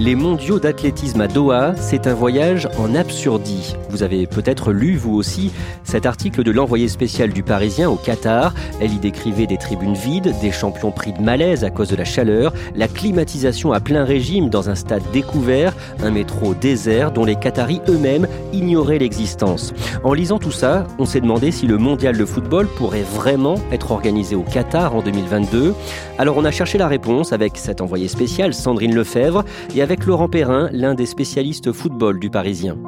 Les mondiaux d'athlétisme à Doha, c'est un voyage en absurdie. Vous avez peut-être lu, vous aussi, cet article de l'envoyé spécial du Parisien au Qatar. Elle y décrivait des tribunes vides, des champions pris de malaise à cause de la chaleur, la climatisation à plein régime dans un stade découvert, un métro désert dont les Qataris eux-mêmes ignoraient l'existence. En lisant tout ça, on s'est demandé si le mondial de football pourrait vraiment être organisé au Qatar en 2022. Alors on a cherché la réponse avec cet envoyé spécial, Sandrine Lefebvre, Laurent Perrin, l'un des spécialistes football du Parisien.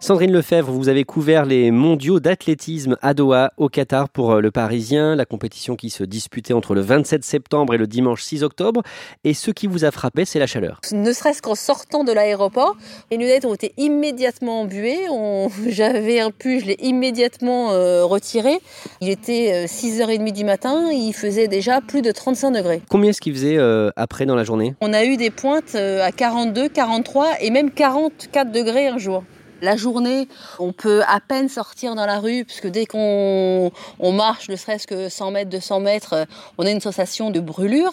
Sandrine Lefebvre, vous avez couvert les mondiaux d'athlétisme à Doha, au Qatar, pour euh, le Parisien, la compétition qui se disputait entre le 27 septembre et le dimanche 6 octobre. Et ce qui vous a frappé, c'est la chaleur. Ne serait-ce qu'en sortant de l'aéroport, les lunettes ont été immédiatement embuées. J'avais un pull, je l'ai immédiatement euh, retiré. Il était 6h30 euh, du matin, il faisait déjà plus de 35 degrés. Combien est-ce qu'il faisait après dans la journée? On a eu des pointes à 42, 43 et même 44 degrés un jour. La journée, on peut à peine sortir dans la rue, puisque dès qu'on on marche, ne serait-ce que 100 mètres, 200 mètres, on a une sensation de brûlure.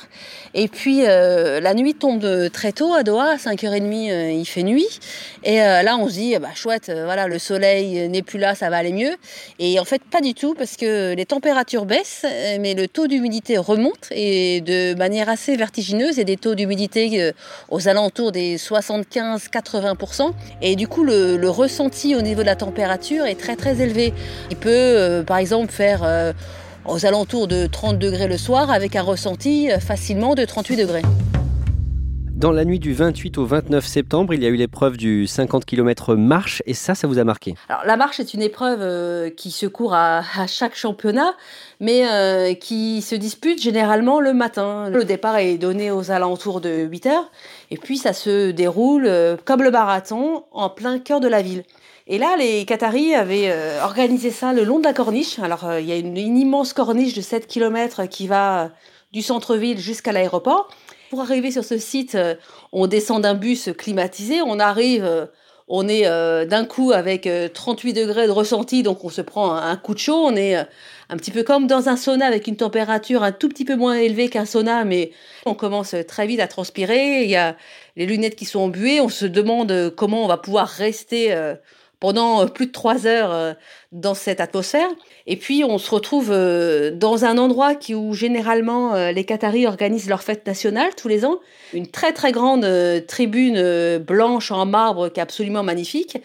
Et puis, euh, la nuit tombe très tôt à Doha, à 5h30, euh, il fait nuit. Et euh, là, on se dit, bah, chouette, voilà, le soleil n'est plus là, ça va aller mieux. Et en fait, pas du tout, parce que les températures baissent, mais le taux d'humidité remonte, et de manière assez vertigineuse, et des taux d'humidité aux alentours des 75-80%. Et du coup, le, le ressenti au niveau de la température est très très élevé. Il peut euh, par exemple faire euh, aux alentours de 30 degrés le soir avec un ressenti euh, facilement de 38 degrés. Dans la nuit du 28 au 29 septembre, il y a eu l'épreuve du 50 km marche et ça, ça vous a marqué? Alors la marche est une épreuve qui se court à, chaque championnat, mais qui se dispute généralement le matin. Le départ est donné aux alentours de 8 heures et puis ça se déroule comme le marathon en plein cœur de la ville. Et là, les Qataris avaient organisé ça le long de la corniche. Alors, il y a une, une, immense corniche de 7 km qui va du centre-ville jusqu'à l'aéroport. Pour arriver sur ce site, euh, on descend d'un bus climatisé, on arrive, euh, on est euh, d'un coup avec 38 degrés de ressenti, donc on se prend un coup de chaud, on est un petit peu comme dans un sauna avec une température un tout petit peu moins élevée qu'un sauna, mais on commence très vite à transpirer, il y a les lunettes qui sont embuées, on se demande comment on va pouvoir rester pendant euh, plus de trois heures euh, dans cette atmosphère. Et puis on se retrouve euh, dans un endroit qui, où généralement les Qataris organisent leur fête nationale tous les ans. Une très très grande tribune blanche en marbre qui est absolument magnifique.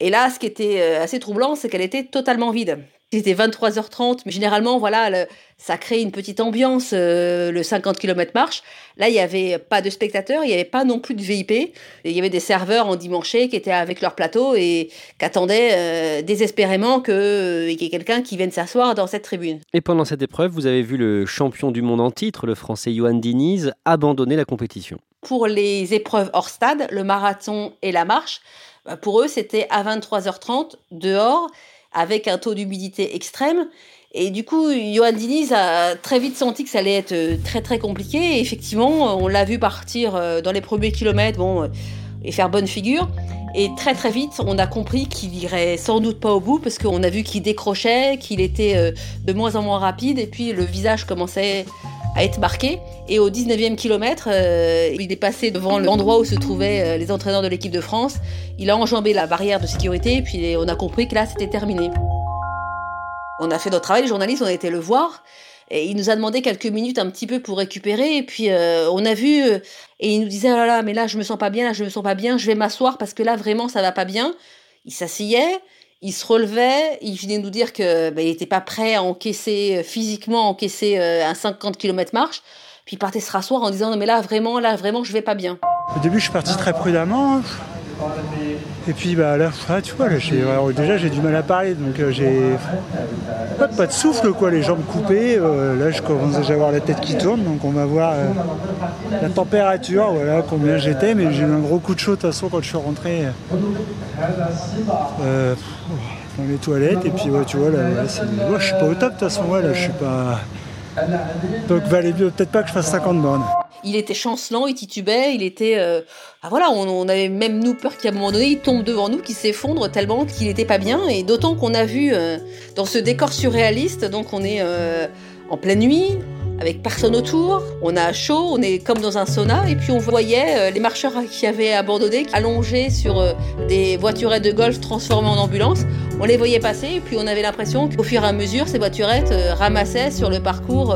Et là, ce qui était assez troublant, c'est qu'elle était totalement vide. C'était 23h30, mais généralement, voilà, ça crée une petite ambiance, euh, le 50 km marche. Là, il n'y avait pas de spectateurs, il n'y avait pas non plus de VIP. Il y avait des serveurs en dimanche qui étaient avec leur plateau et qui attendaient euh, désespérément euh, qu'il y ait quelqu'un qui vienne s'asseoir dans cette tribune. Et pendant cette épreuve, vous avez vu le champion du monde en titre, le français Johan Diniz, abandonner la compétition. Pour les épreuves hors stade, le marathon et la marche, pour eux, c'était à 23h30 dehors avec un taux d'humidité extrême. Et du coup, Johan Diniz a très vite senti que ça allait être euh, très très compliqué. Et effectivement, on l'a vu partir euh, dans les premiers kilomètres, bon, euh, et faire bonne figure. Et très très vite, on a compris qu'il irait sans doute pas au bout parce qu'on a vu qu'il décrochait, qu'il était de moins en moins rapide, et puis le visage commençait à être marqué. Et au 19e kilomètre, euh, il est passé devant l'endroit où se trouvaient euh, les entraîneurs de l'équipe de France. Il a enjambé la barrière de sécurité puis on a compris que là, c'était terminé. On a fait notre travail, les journalistes, on a été le voir. Et il nous a demandé quelques minutes un petit peu pour récupérer. Et puis euh, on a vu, et il nous disait, oh là là, mais là je me sens pas bien, là je me sens pas bien, je vais m'asseoir parce que là vraiment ça va pas bien. Il s'asseyait, il se relevait, il venait nous dire que ben, il n'était pas prêt à encaisser euh, physiquement, encaisser euh, un 50 km marche. Puis il partait se rasseoir en disant non mais là vraiment, là vraiment je vais pas bien. Au début je suis parti très prudemment. Et puis bah là, tu vois, déjà j'ai du mal à parler, donc euh, j'ai pas, de souffle quoi, les jambes coupées. là je commence déjà à avoir la tête qui tourne, donc on va voir la température, voilà combien j'étais, mais j'ai eu un gros coup de chaud de toute façon quand je suis rentré dans les toilettes. Et puis, ouais, tu vois, là, je suis pas au top de toute façon. là, je suis pas. Donc, valait mieux peut-être pas que je fasse 50 bornes. Il était chancelant, il titubait, il était. Euh, ah, voilà, on, avait même nous peur qu'à un moment donné, il tombe devant nous, qu'il s'effondre tellement qu'il n'était pas bien. Et d'autant qu'on a vu euh, dans ce décor surréaliste, donc on est euh, en pleine nuit, avec personne autour, on a chaud, on est comme dans un sauna, et puis on voyait euh, les marcheurs qui avaient abandonné, allongés sur euh, des voiturettes de golf transformées en ambulance. On les voyait passer, et puis on avait l'impression qu'au fur et à mesure, ces voiturettes euh, ramassaient sur le parcours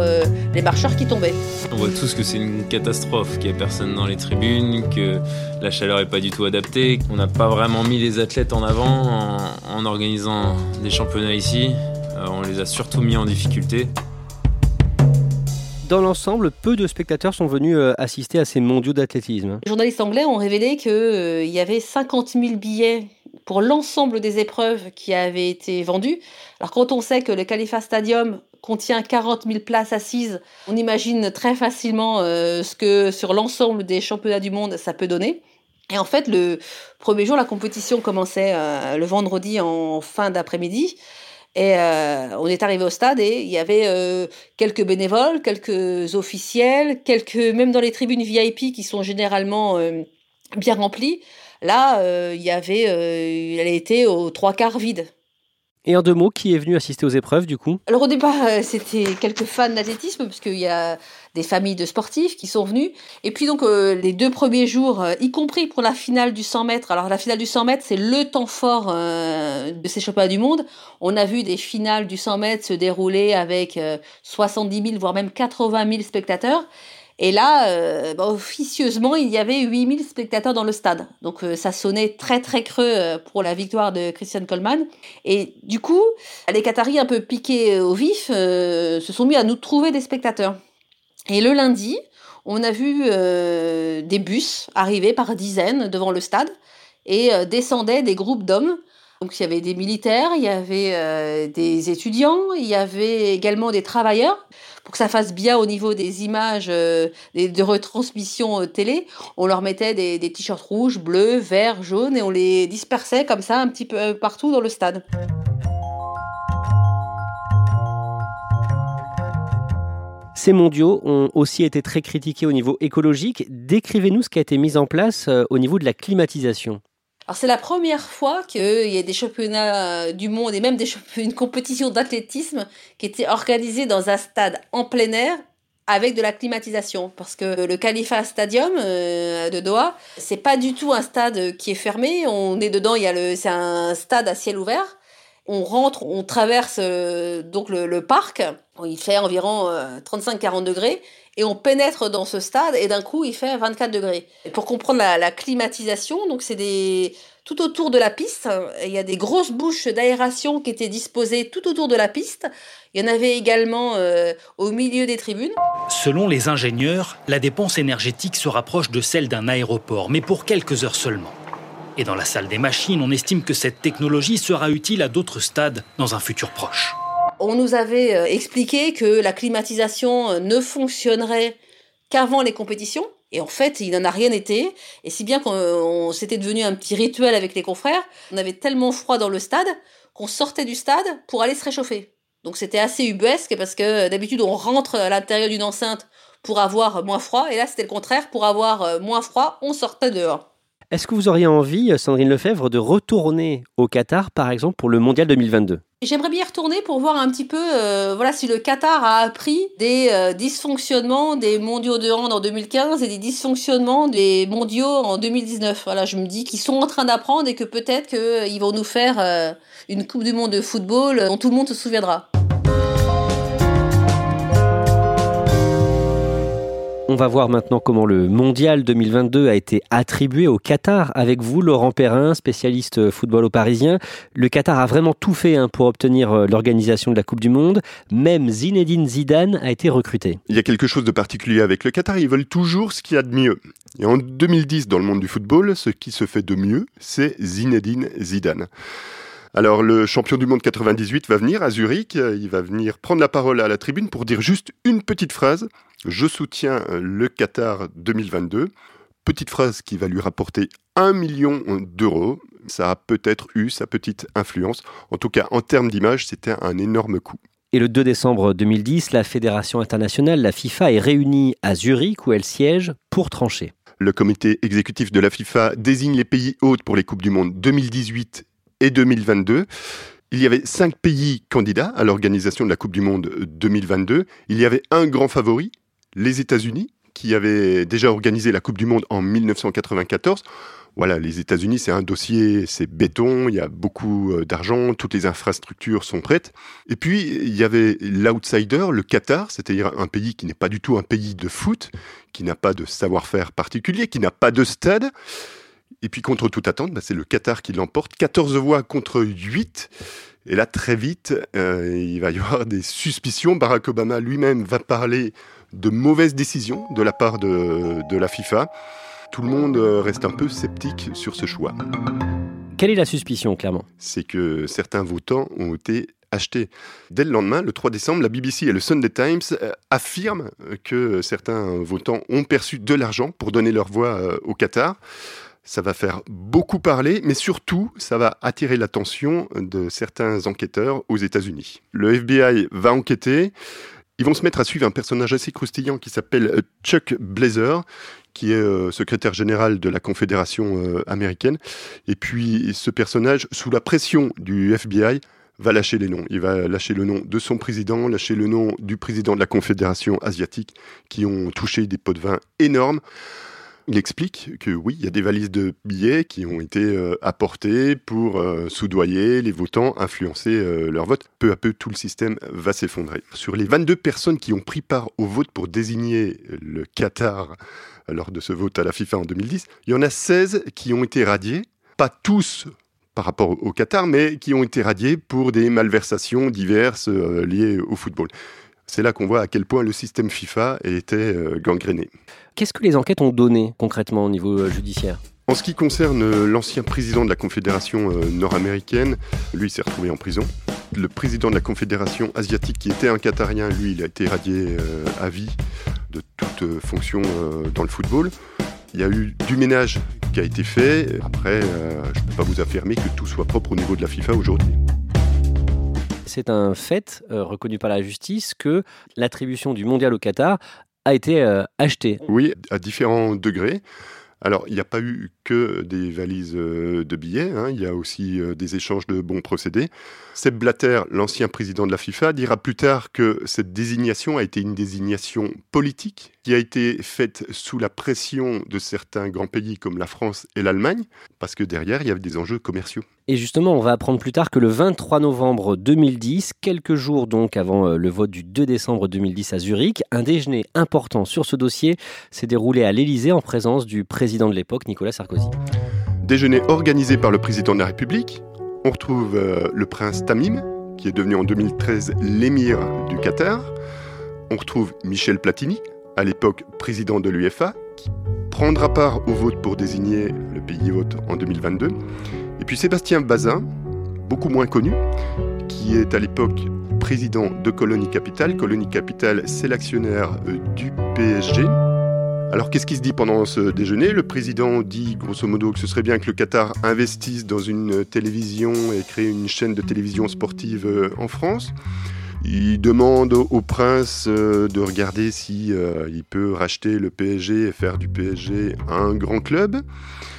les marcheurs qui tombaient. On voit tous que c'est une catastrophe, qu'il n'y a personne dans les tribunes, que la chaleur n'est pas du tout adaptée. On n'a pas vraiment mis les athlètes en avant en organisant des championnats ici. on les a surtout mis en difficulté. Dans l'ensemble, peu de spectateurs sont venus euh, assister à ces mondiaux d'athlétisme. Les journalistes anglais ont révélé qu'il euh, y avait 50 000 billets pour l'ensemble des épreuves qui avaient été vendues. Alors quand on sait que le Khalifa Stadium contient 40 000 places assises, on imagine très facilement euh, ce que sur l'ensemble des championnats du monde ça peut donner. Et en fait, le premier jour, la compétition commençait le vendredi en fin d'après-midi. Et euh, on est arrivé au stade et il y avait euh, quelques bénévoles, quelques officiels, quelques même dans les tribunes VIP qui sont généralement euh, bien remplies. Là, il y avait, elle était aux trois quarts vide. Et en deux mots, qui est venu assister aux épreuves du coup? Alors au départ, euh, c'était quelques fans d'athlétisme, parce qu'il y a des familles de sportifs qui sont venus. Et puis donc euh, les deux premiers jours, euh, y compris pour la finale du 100 mètres. Alors la finale du 100 mètres, c'est le temps fort de ces championnats du monde. On a vu des finales du 100 mètres se dérouler avec 70 000, voire même 80 000 spectateurs. Et là, euh, bah, officieusement, il y avait 8000 spectateurs dans le stade. Donc euh, ça sonnait très très creux euh, pour la victoire de Christian Coleman. Et du coup, les Qataris, un peu piqués au vif, se sont mis à nous trouver des spectateurs. Et le lundi, on a vu des bus arriver par dizaines devant le stade et descendaient des groupes d'hommes donc il y avait des militaires, il y avait des étudiants, il y avait également des travailleurs pour que ça fasse bien au niveau des images euh, de retransmission euh, télé, on leur mettait des, t-shirts rouges, bleus, verts, jaunes et on les dispersait comme ça un petit peu euh, partout dans le stade. Ces mondiaux ont aussi été très critiqués au niveau écologique. Décrivez-nous ce qui a été mis en place au niveau de la climatisation. Alors c'est la première fois qu'il y a des championnats du monde et même une compétition d'athlétisme qui était organisée dans un stade en plein air avec de la climatisation. Parce que le Khalifa Stadium euh, de Doha c'est pas du tout un stade qui est fermé. On est dedans il y a le c'est un stade à ciel ouvert. On rentre on traverse euh, donc le, parc. Il fait environ 35-40 euh, degrés et on pénètre dans ce stade et d'un coup il fait 24 degrés. Et pour comprendre la, climatisation, donc c'est des tout autour de la piste, il y a des grosses bouches d'aération qui étaient disposées tout autour de la piste. Il y en avait également euh, au milieu des tribunes. Selon les ingénieurs, la dépense énergétique se rapproche de celle d'un aéroport, mais pour quelques heures seulement. Et dans la salle des machines, on estime que cette technologie sera utile à d'autres stades dans un futur proche. On nous avait euh, expliqué que la climatisation euh, ne fonctionnerait qu'avant les compétitions. Et en fait, il n'en a rien été. Et si bien qu'on s'était devenu un petit rituel avec les confrères, on avait tellement froid dans le stade qu'on sortait du stade pour aller se réchauffer. Donc c'était assez ubuesque parce que d'habitude on rentre à l'intérieur d'une enceinte pour avoir moins froid. Et là c'était le contraire. Pour avoir euh, moins froid, on sortait dehors. Est-ce que vous auriez envie, Sandrine Lefebvre, de retourner au Qatar, par exemple, pour le Mondial 2022 J'aimerais bien y retourner pour voir un petit peu euh, voilà, si le Qatar a appris des euh, dysfonctionnements des mondiaux de hand en 2015 et des dysfonctionnements des mondiaux en 2019. Voilà, je me dis qu'ils sont en train d'apprendre et que peut-être qu'ils vont nous faire une Coupe du Monde de football dont tout le monde se souviendra. On va voir maintenant comment le Mondial 2022 a été attribué au Qatar. Avec vous, Laurent Perrin, spécialiste football au Parisien. Le Qatar a vraiment tout fait hein, pour obtenir euh, l'organisation de la Coupe du Monde. Même Zinedine Zidane a été recruté. Il y a quelque chose de particulier avec le Qatar. Ils veulent toujours ce qu'il y a de mieux. Et en 2010, dans le monde du football, ce qui se fait de mieux, c'est Zinedine Zidane. Alors le champion du monde 98 va venir à Zurich, il va venir prendre la parole à la tribune pour dire juste une petite phrase je soutiens euh, le Qatar 2022. Petite phrase qui va lui rapporter un million d'euros. Ça a peut-être eu sa petite influence. En tout cas, en termes d'image, c'était un énorme coup. Et le 2 décembre 2010, la Fédération internationale, la FIFA, est réunie à Zurich où elle siège pour trancher. Le comité exécutif de la FIFA désigne les pays hôtes pour les Coupes du Monde 2018 et 2022. Il y avait cinq pays candidats à l'organisation de la Coupe du Monde 2022. Il y avait un grand favori, les États-Unis, qui avaient déjà organisé la Coupe du Monde en 1994. Voilà, les États-Unis, c'est un dossier, c'est béton, il y a beaucoup euh, d'argent, toutes les infrastructures sont prêtes. Et puis, il y avait l'outsider, le Qatar, c'est-à-dire un pays qui n'est pas du tout un pays de foot, qui n'a pas de savoir-faire particulier, qui n'a pas de stade. Et puis, contre toute attente, bah, c'est le Qatar qui l'emporte. 14 voix contre 8. Et là, très vite, euh, il va y avoir des suspicions. Barack Obama lui-même va parler de mauvaises décisions de la part de, la FIFA. Tout le monde euh, reste un peu sceptique sur ce choix. Quelle est la suspicion, clairement? C'est que certains votants ont été achetés. Dès le lendemain, le 3 décembre, la BBC et le Sunday Times euh, affirment que certains votants ont perçu de l'argent pour donner leur voix au Qatar. Ça va faire beaucoup parler, mais surtout, ça va attirer l'attention de certains enquêteurs aux États-Unis. Le FBI va enquêter. Ils vont se mettre à suivre un personnage assez croustillant qui s'appelle euh, Chuck Blazer, qui est euh, secrétaire général de la Confédération euh, américaine. Et puis ce personnage, sous la pression du FBI, va lâcher les noms. Il va lâcher le nom de son président, lâcher le nom du président de la Confédération asiatique, qui ont touché des pots de vin énormes. Il explique que oui, il y a des valises de billets qui ont été euh, apportées pour euh, soudoyer les votants, influencer euh, leur vote. Peu à peu, tout le système va s'effondrer. Sur les 22 personnes qui ont pris part au vote pour désigner le Qatar lors de ce vote à la FIFA en 2010, il y en a 16 qui ont été radiés. Pas tous par rapport au Qatar, mais qui ont été radiés pour des malversations diverses liées au football. C'est là qu'on voit à quel point le système FIFA était gangréné. Qu'est-ce que les enquêtes ont donné concrètement au niveau euh, judiciaire? En ce qui concerne euh, l'ancien président de la Confédération euh, nord-américaine, lui s'est retrouvé en prison. Le président de la Confédération asiatique, qui était un Qatarien, lui, il a été radié à vie de toute fonction dans le football. Il y a eu du ménage qui a été fait. Après, je ne peux pas vous affirmer que tout soit propre au niveau de la FIFA aujourd'hui c'est un fait reconnu par la justice que l'attribution du mondial au Qatar a été euh, acheté. Oui, à différents degrés. Alors, il n'y a pas eu que des valises euh, de billets, hein. il y a aussi euh, des échanges de bons procédés. Seb Blatter, l'ancien président de la FIFA, dira plus tard que cette désignation a été une désignation politique qui a été faite sous la pression de certains grands pays comme la France et l'Allemagne, parce que derrière, il y avait des enjeux commerciaux. Et justement, on va apprendre plus tard que le 23 novembre 2010, quelques jours donc avant euh, le vote du 2 décembre 2010 à Zurich, un déjeuner important sur ce dossier s'est déroulé à l'Élysée en présence du président de l'époque, Nicolas Sarkozy. Déjeuner organisé par le président de la République, on retrouve euh, le prince Tamim, qui est devenu en 2013 l'émir du Qatar. On retrouve Michel Platini, à l'époque président de l'UEFA, qui prendra part au vote pour désigner le pays hôte en 2022. Et puis Sébastien Bazin, beaucoup moins connu, qui est à l'époque président de Colonie Capital. Colonie Capital, c'est l'actionnaire euh, du PSG. Alors qu'est-ce qui se dit pendant ce déjeuner? Le président dit grosso modo que ce serait bien que le Qatar investisse dans une télévision et crée une chaîne de télévision sportive euh, en France. Il demande au prince euh, de regarder si euh, il peut racheter le PSG et faire du PSG un grand club.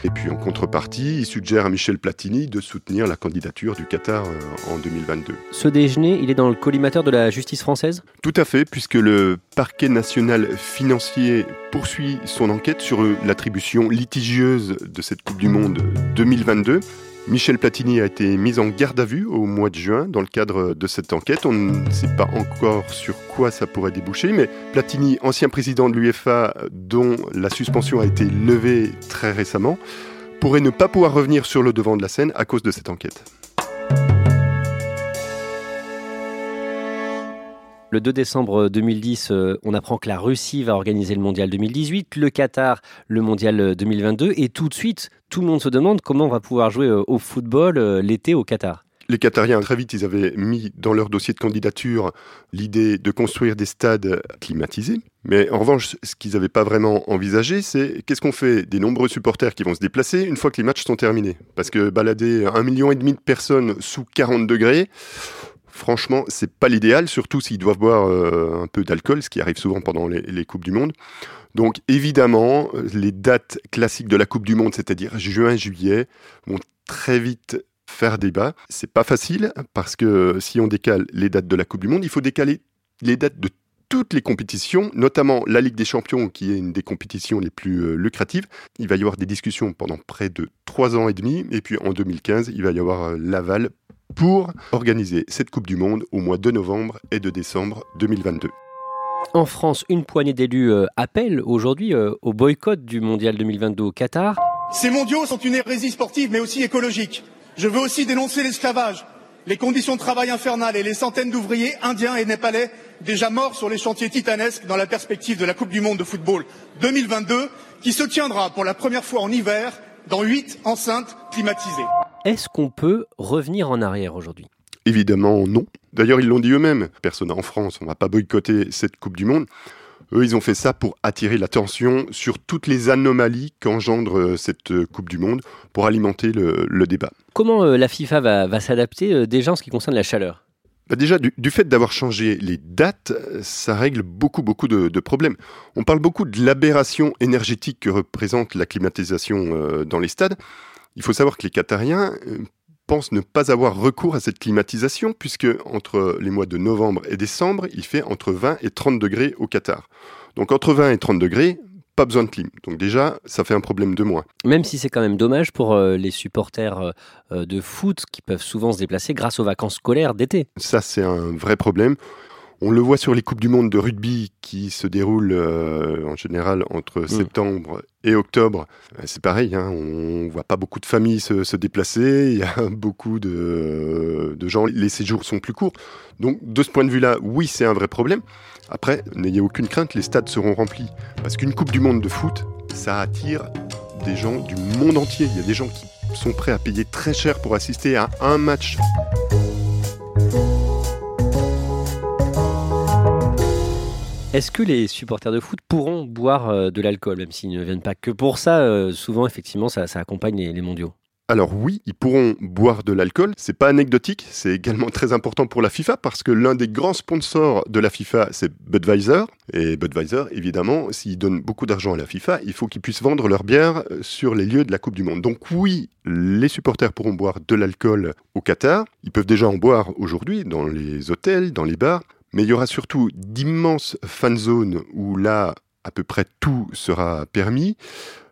Et puis en contrepartie, il suggère à Michel Platini de soutenir la candidature du Qatar euh, en 2022. Ce déjeuner, il est dans le collimateur de la justice française? Tout à fait, puisque le parquet national financier poursuit son enquête sur l'attribution litigieuse de cette Coupe du Monde 2022. Michel Platini a été mis en garde à vue au mois de juin dans le cadre de cette enquête. On ne sait pas encore sur quoi ça pourrait déboucher, mais Platini, ancien président de l'UEFA dont la suspension a été levée très récemment, pourrait ne pas pouvoir revenir sur le devant de la scène à cause de cette enquête. Le 2 décembre 2010, euh, on apprend que la Russie va organiser le mondial 2018, le Qatar le mondial 2022, et tout de suite, tout le monde se demande comment on va pouvoir jouer euh, au football euh, l'été au Qatar. Les Qatariens, très vite, ils avaient mis dans leur dossier de candidature l'idée de construire des stades climatisés. Mais en revanche, ce qu'ils n'avaient pas vraiment envisagé, c'est qu'est-ce qu'on fait des nombreux supporters qui vont se déplacer une fois que les matchs sont terminés? Parce que balader un million et demi de personnes sous 40 degrés, Franchement, c'est pas l'idéal, surtout s'ils doivent boire euh, un peu d'alcool, ce qui arrive souvent pendant les, Coupes du Monde. Donc évidemment, les dates classiques de la Coupe du Monde, c'est-à-dire juin-juillet, vont très vite faire débat. C'est pas facile parce que si on décale les dates de la Coupe du Monde, il faut décaler les dates de toutes les compétitions, notamment la Ligue des Champions, qui est une des compétitions les plus euh, lucratives. Il va y avoir des discussions pendant près de trois ans et demi, et puis en 2015, il va y avoir euh, l'aval pour organiser cette Coupe du Monde au mois de novembre et de décembre 2022. En France, une poignée d'élus euh, appellent aujourd'hui euh, au boycott du Mondial 2022 au Qatar. Ces mondiaux sont une hérésie sportive mais aussi écologique. Je veux aussi dénoncer l'esclavage, les conditions de travail infernales et les centaines d'ouvriers indiens et népalais déjà morts sur les chantiers titanesques dans la perspective de la Coupe du Monde de football 2022 qui se tiendra pour la première fois en hiver dans huit enceintes climatisées. Est-ce qu'on peut revenir en arrière aujourd'hui? Évidemment non. D'ailleurs, ils l'ont dit eux-mêmes. Personne en France, on ne va pas boycotter cette Coupe du Monde. Eux, ils ont fait ça pour attirer l'attention sur toutes les anomalies qu'engendre euh, cette euh, Coupe du Monde, pour alimenter le, débat. Comment euh, la FIFA va, s'adapter déjà en ce qui concerne la chaleur? Bah déjà, du, fait d'avoir changé les dates, ça règle beaucoup, beaucoup de, problèmes. On parle beaucoup de l'aberration énergétique que représente la climatisation dans les stades. Il faut savoir que les Qatariens euh, pensent ne pas avoir recours à cette climatisation puisque entre les mois de novembre et décembre, il fait entre 20 et 30 degrés au Qatar. Donc entre 20 et 30 degrés, pas besoin de clim. Donc déjà, ça fait un problème de moins. Même si c'est quand même dommage pour euh, les supporters euh, de foot qui peuvent souvent se déplacer grâce aux vacances scolaires d'été. Ça, c'est un vrai problème. On le voit sur les Coupes du Monde de rugby qui se déroulent euh, en général entre mm. septembre et octobre. Euh, c'est pareil, hein, on voit pas beaucoup de familles se, déplacer, il y a beaucoup de, de, gens, les séjours sont plus courts. Donc de ce point de vue-là, oui, c'est un vrai problème. Après, n'ayez aucune crainte, les stades seront remplis. Parce qu'une Coupe du Monde de foot, ça attire des gens du monde entier. Il y a des gens qui sont prêts à payer très cher pour assister à un match. Est-ce que les supporters de foot pourront boire euh, de l'alcool, même s'ils ne viennent pas que pour ça euh, Souvent, effectivement, ça, accompagne les, mondiaux? Alors oui, ils pourront boire de l'alcool. C'est pas anecdotique, c'est également très important pour la FIFA parce que l'un des grands sponsors de la FIFA, c'est Budweiser. Et Budweiser, évidemment, s'ils donnent beaucoup d'argent à la FIFA, il faut qu'ils puissent vendre leur bière euh, sur les lieux de la Coupe du Monde. Donc oui, les supporters pourront boire de l'alcool au Qatar. Ils peuvent déjà en boire aujourd'hui dans les hôtels, dans les bars. Mais il y aura surtout d'immenses fan zones où là, à peu près tout sera permis.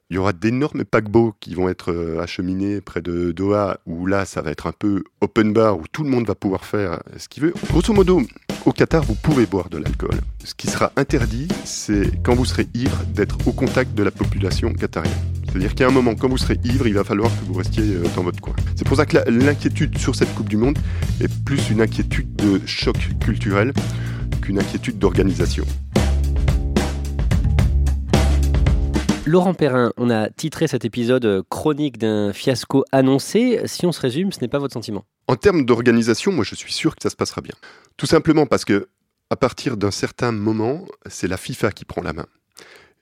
Il y aura d'énormes paquebots qui vont être euh, acheminés près de Doha, où là, ça va être un peu open bar, où tout le monde va pouvoir faire ce qu'il veut. Grosso modo, au Qatar, vous pouvez boire de l'alcool. Ce qui sera interdit, c'est quand vous serez ivre, d'être au contact de la population qatarienne. C'est-à-dire qu'à un moment, quand vous serez ivre, il va falloir que vous restiez euh, dans votre coin. C'est pour ça que l'inquiétude sur cette Coupe du Monde est plus une inquiétude de choc culturel qu'une inquiétude d'organisation. Laurent Perrin, on a titré cet épisode euh, Chronique d'un fiasco annoncé. Si on se résume, ce n'est pas votre sentiment En termes d'organisation, moi je suis sûr que ça se passera bien. Tout simplement parce que à partir d'un certain moment, c'est la FIFA qui prend la main.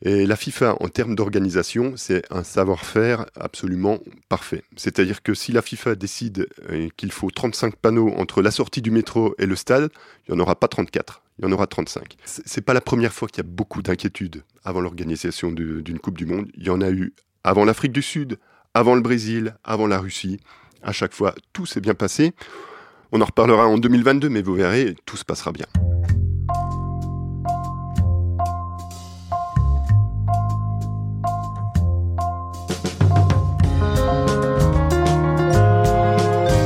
Et la FIFA, en termes d'organisation, c'est un savoir-faire absolument parfait. C'est-à-dire que si la FIFA décide euh, qu'il faut 35 panneaux entre la sortie du métro et le stade, il n'y en aura pas 34, il y en aura 35. C'est pas la première fois qu'il y a beaucoup d'inquiétudes avant l'organisation d'une Coupe du Monde. Il y en a eu avant l'Afrique du Sud, avant le Brésil, avant la Russie. À chaque fois, tout s'est bien passé. On en reparlera en 2022, mais vous verrez, tout se passera bien.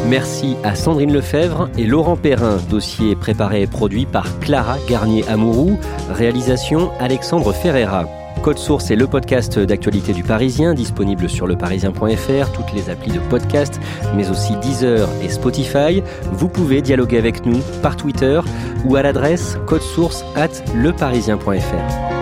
Merci à Sandrine Lefebvre et Laurent Perrin, dossier préparé et produit par Clara Garnier-Amouroux, réalisation Alexandre Ferreira. Code Source est le podcast d'actualité du Parisien, disponible sur leparisien.fr, toutes les applis de podcast, mais aussi Deezer et Spotify. Vous pouvez dialoguer avec nous par Twitter ou à l'adresse codesource at leparisien.fr.